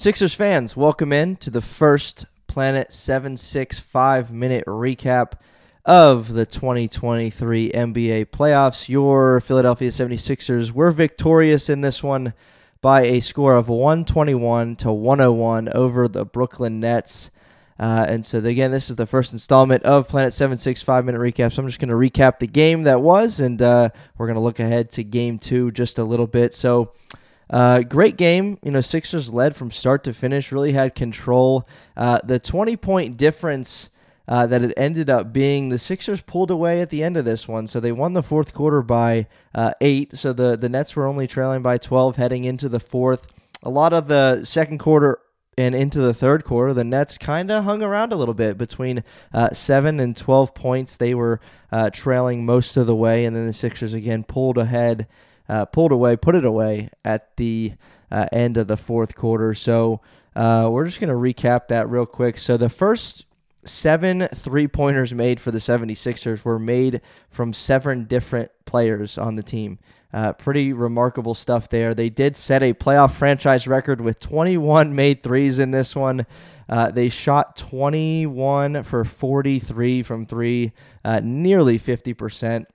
Sixers fans, welcome in to the first Planet 76 5 minute recap of the 2023 NBA playoffs. Your Philadelphia 76ers were victorious in this one by a score of 121 to 101 over the Brooklyn Nets. Uh, and so, again, this is the first installment of Planet 76 5 minute recap. So, I'm just going to recap the game that was, and uh, we're going to look ahead to game two just a little bit. So, uh, great game. You know, Sixers led from start to finish, really had control. Uh, the 20 point difference uh, that it ended up being, the Sixers pulled away at the end of this one. So they won the fourth quarter by uh, eight. So the, the Nets were only trailing by 12 heading into the fourth. A lot of the second quarter and into the third quarter, the Nets kind of hung around a little bit between uh, seven and 12 points. They were uh, trailing most of the way, and then the Sixers again pulled ahead uh, pulled away, put it away at the uh, end of the fourth quarter. So uh, we're just going to recap that real quick. So the first seven three pointers made for the 76ers were made from seven different players on the team. Uh, pretty remarkable stuff there. They did set a playoff franchise record with 21 made threes in this one. Uh, they shot 21 for 43 from three, uh, nearly 50%.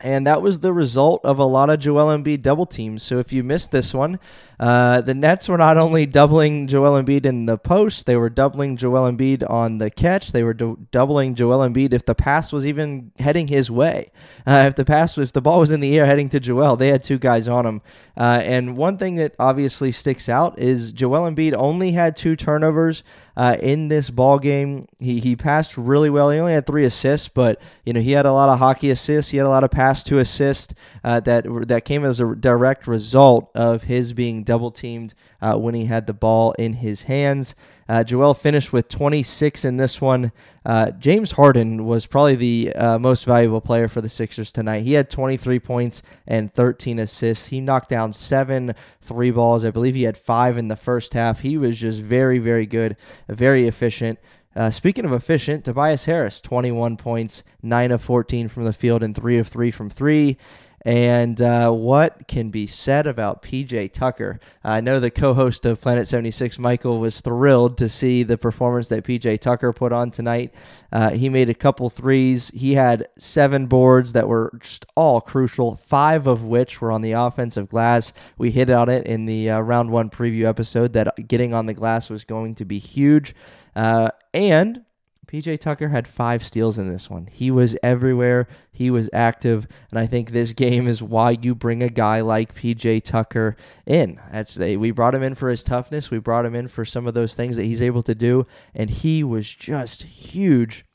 And that was the result of a lot of Joel Embiid double teams. So if you missed this one, uh, the Nets were not only doubling Joel Embiid in the post, they were doubling Joel Embiid on the catch. They were do- doubling Joel Embiid if the pass was even heading his way. Uh, if the pass, if the ball was in the air heading to Joel, they had two guys on him. Uh, and one thing that obviously sticks out is Joel Embiid only had two turnovers uh, in this ball game. He he passed really well. He only had three assists, but you know he had a lot of hockey assists. He had a lot of pass to assist uh, that that came as a direct result of his being double teamed uh, when he had the ball in his hands. Uh, Joel finished with 26 in this one. Uh, James Harden was probably the uh, most valuable player for the Sixers tonight. He had 23 points and 13 assists. He knocked down seven three balls. I believe he had five in the first half. He was just very, very good, very efficient. Uh, speaking of efficient, Tobias Harris, 21 points, 9 of 14 from the field, and 3 of 3 from 3. And uh, what can be said about PJ Tucker? I know the co host of Planet 76, Michael, was thrilled to see the performance that PJ Tucker put on tonight. Uh, he made a couple threes. He had seven boards that were just all crucial, five of which were on the offensive glass. We hit on it in the uh, round one preview episode that getting on the glass was going to be huge. Uh, and PJ Tucker had five steals in this one. He was everywhere. He was active, and I think this game is why you bring a guy like PJ Tucker in. That's we brought him in for his toughness. We brought him in for some of those things that he's able to do, and he was just huge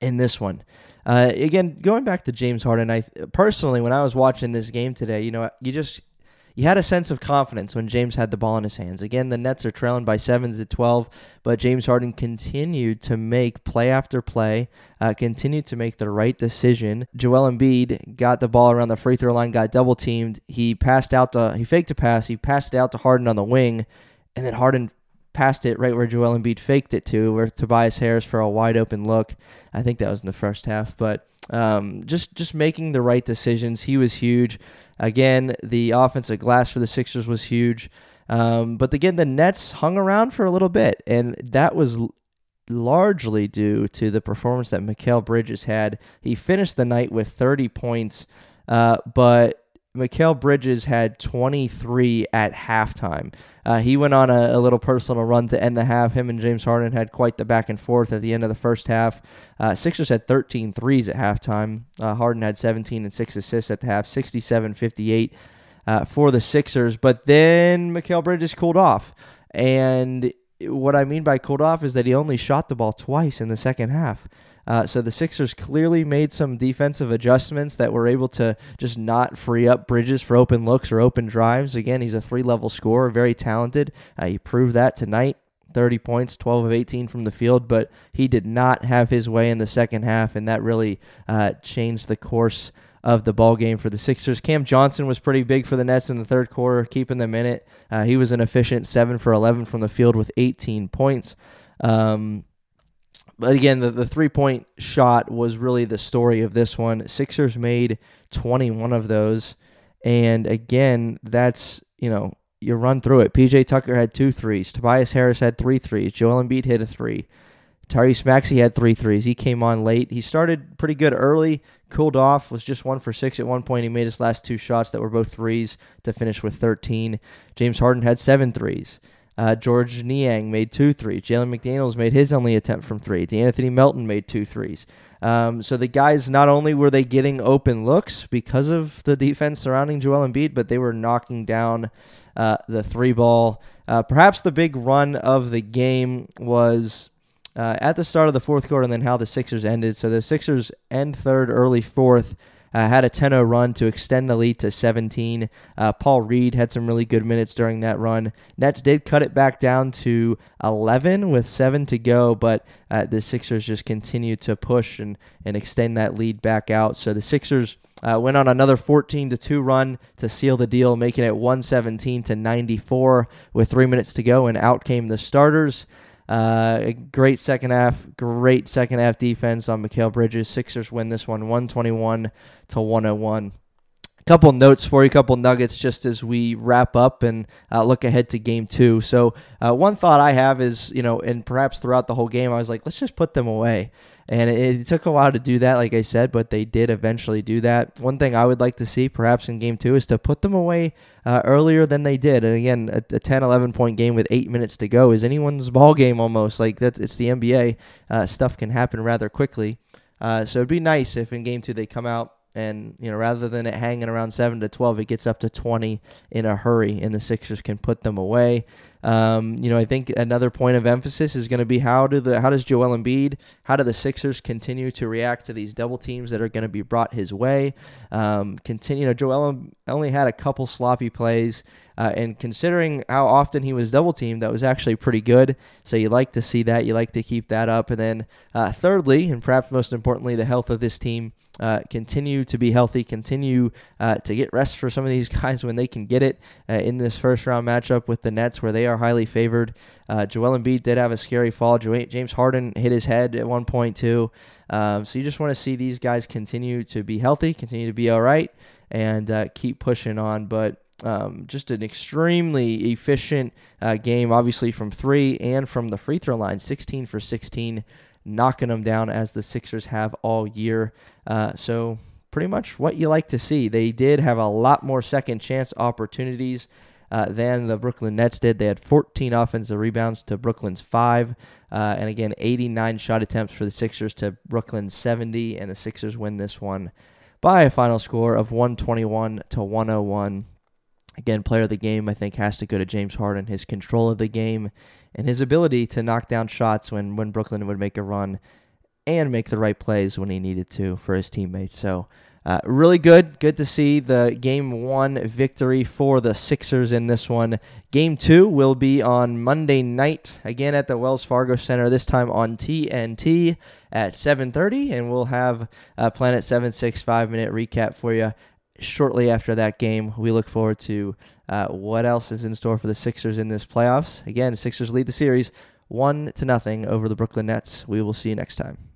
in this one. Uh, again, going back to James Harden, I personally, when I was watching this game today, you know, you just you had a sense of confidence when James had the ball in his hands. Again, the Nets are trailing by 7 to 12, but James Harden continued to make play after play, uh, continued to make the right decision. Joel Embiid got the ball around the free throw line, got double teamed. He passed out to, he faked a pass, he passed it out to Harden on the wing, and then Harden passed it right where Joel Embiid faked it to, where Tobias Harris for a wide open look. I think that was in the first half, but um, just just making the right decisions. He was huge. Again, the offensive glass for the Sixers was huge. Um, but again, the Nets hung around for a little bit, and that was largely due to the performance that Mikal Bridges had. He finished the night with 30 points, uh, but Mikal Bridges had 23 at halftime. Uh, he went on a, a, little personal run to end the half. Him and James Harden had quite the back and forth at the end of the first half. Uh, Sixers had 13 threes at halftime. Uh, Harden had 17 and 6 assists at the half, 67 58 uh, for the Sixers. But then Mikal Bridges cooled off. And what I mean by cooled off is that he only shot the ball twice in the second half. Uh, so the Sixers clearly made some defensive adjustments that were able to just not free up Bridges for open looks or open drives. Again, he's a three level scorer, very talented. Uh, he proved that tonight. 30 points, 12 of 18 from the field, but he did not have his way in the second half, and that really uh, changed the course of the ball game for the Sixers. Cam Johnson was pretty big for the Nets in the third quarter, keeping them in it. Uh, he was an efficient 7 for 11 from the field with 18 points. Um, but again, the, the three point shot was really the story of this one. Sixers made 21 of those. And again, that's, you know, you run through it. PJ Tucker had two threes. Tobias Harris had three threes. Joel Embiid hit a three. Tyrese Maxey had three threes. He came on late. He started pretty good early, cooled off, was just one for six at one point. He made his last two shots that were both threes to finish with 13. James Harden had seven threes. Uh, Georges Niang made two threes. Jalen McDaniels made his only attempt from three. Anthony Melton made two threes. Um, so the guys, not only were they getting open looks because of the defense surrounding Joel Embiid, but they were knocking down uh, the three ball. Uh, perhaps the big run of the game was uh, at the start of the fourth quarter and then how the Sixers ended. So the Sixers end third, early fourth. Uh, had a 10 0 run to extend the lead to 17. Uh, Paul Reed had some really good minutes during that run. Nets did cut it back down to 11 with seven to go, but uh, the Sixers just continued to push and, and extend that lead back out. So the Sixers uh, went on another 14 to 2 run to seal the deal, making it 117 to 94 with three minutes to go, and out came the starters. Uh, great second half, great second half defense on Mikal Bridges. Sixers win this one 121 to 101 couple notes for you, couple nuggets just as we wrap up and uh, look ahead to game two. So, uh, one thought I have is, you know, and perhaps throughout the whole game, I was like, let's just put them away. And it, it, took a while to do that, like I said, but they did eventually do that. One thing I would like to see, perhaps in game two, is to put them away uh, earlier than they did. And again, a, a 10, 11 point game with eight minutes to go is anyone's ball game almost. Like, that's, it's the NBA. Uh, stuff can happen rather quickly. Uh, so it'd be nice if in game two they come out and you know rather than it hanging around 7 to 12 it gets up to 20 in a hurry and the sixers can put them away um, you know i think another point of emphasis is going to be how do the how does joel embiid how do the sixers continue to react to these double teams that are going to be brought his way um, continue you know joel only had a couple sloppy plays uh, and considering how often he was double teamed, that was actually pretty good. So you like to see that. You like to keep that up. And then, uh, thirdly, and perhaps most importantly, the health of this team uh, continue to be healthy, continue uh, to get rest for some of these guys when they can get it uh, in this first round matchup with the Nets, where they are highly favored. Uh, Joel Embiid did have a scary fall. James Harden hit his head at one point too. Um, so you just want to see these guys continue to be healthy, continue to be all right, and uh, keep pushing on. But um, just an extremely efficient uh, game, obviously from three and from the free throw line, 16 for 16 knocking them down as the Sixers have all year. Uh, so pretty much what you like to see. They did have a lot more second chance opportunities. Uh, than the Brooklyn Nets did. They had 14 offensive rebounds to Brooklyn's five, uh, and again 89 shot attempts for the Sixers to Brooklyn's 70, and the Sixers win this one by a final score of 121 to 101. Again, player of the game, I think, has to go to James Harden. His control of the game and his ability to knock down shots when, when Brooklyn would make a run and make the right plays when he needed to for his teammates. So, uh, really good. Good to see the game one victory for the Sixers in this one. Game two will be on Monday night, again at the Wells Fargo Center, this time on TNT at 7.30, and we'll have a Planet 76 5 minute recap for you shortly after that game. We look forward to uh, what else is in store for the Sixers in this playoffs. Again, Sixers lead the series one to nothing over the Brooklyn Nets. We will see you next time.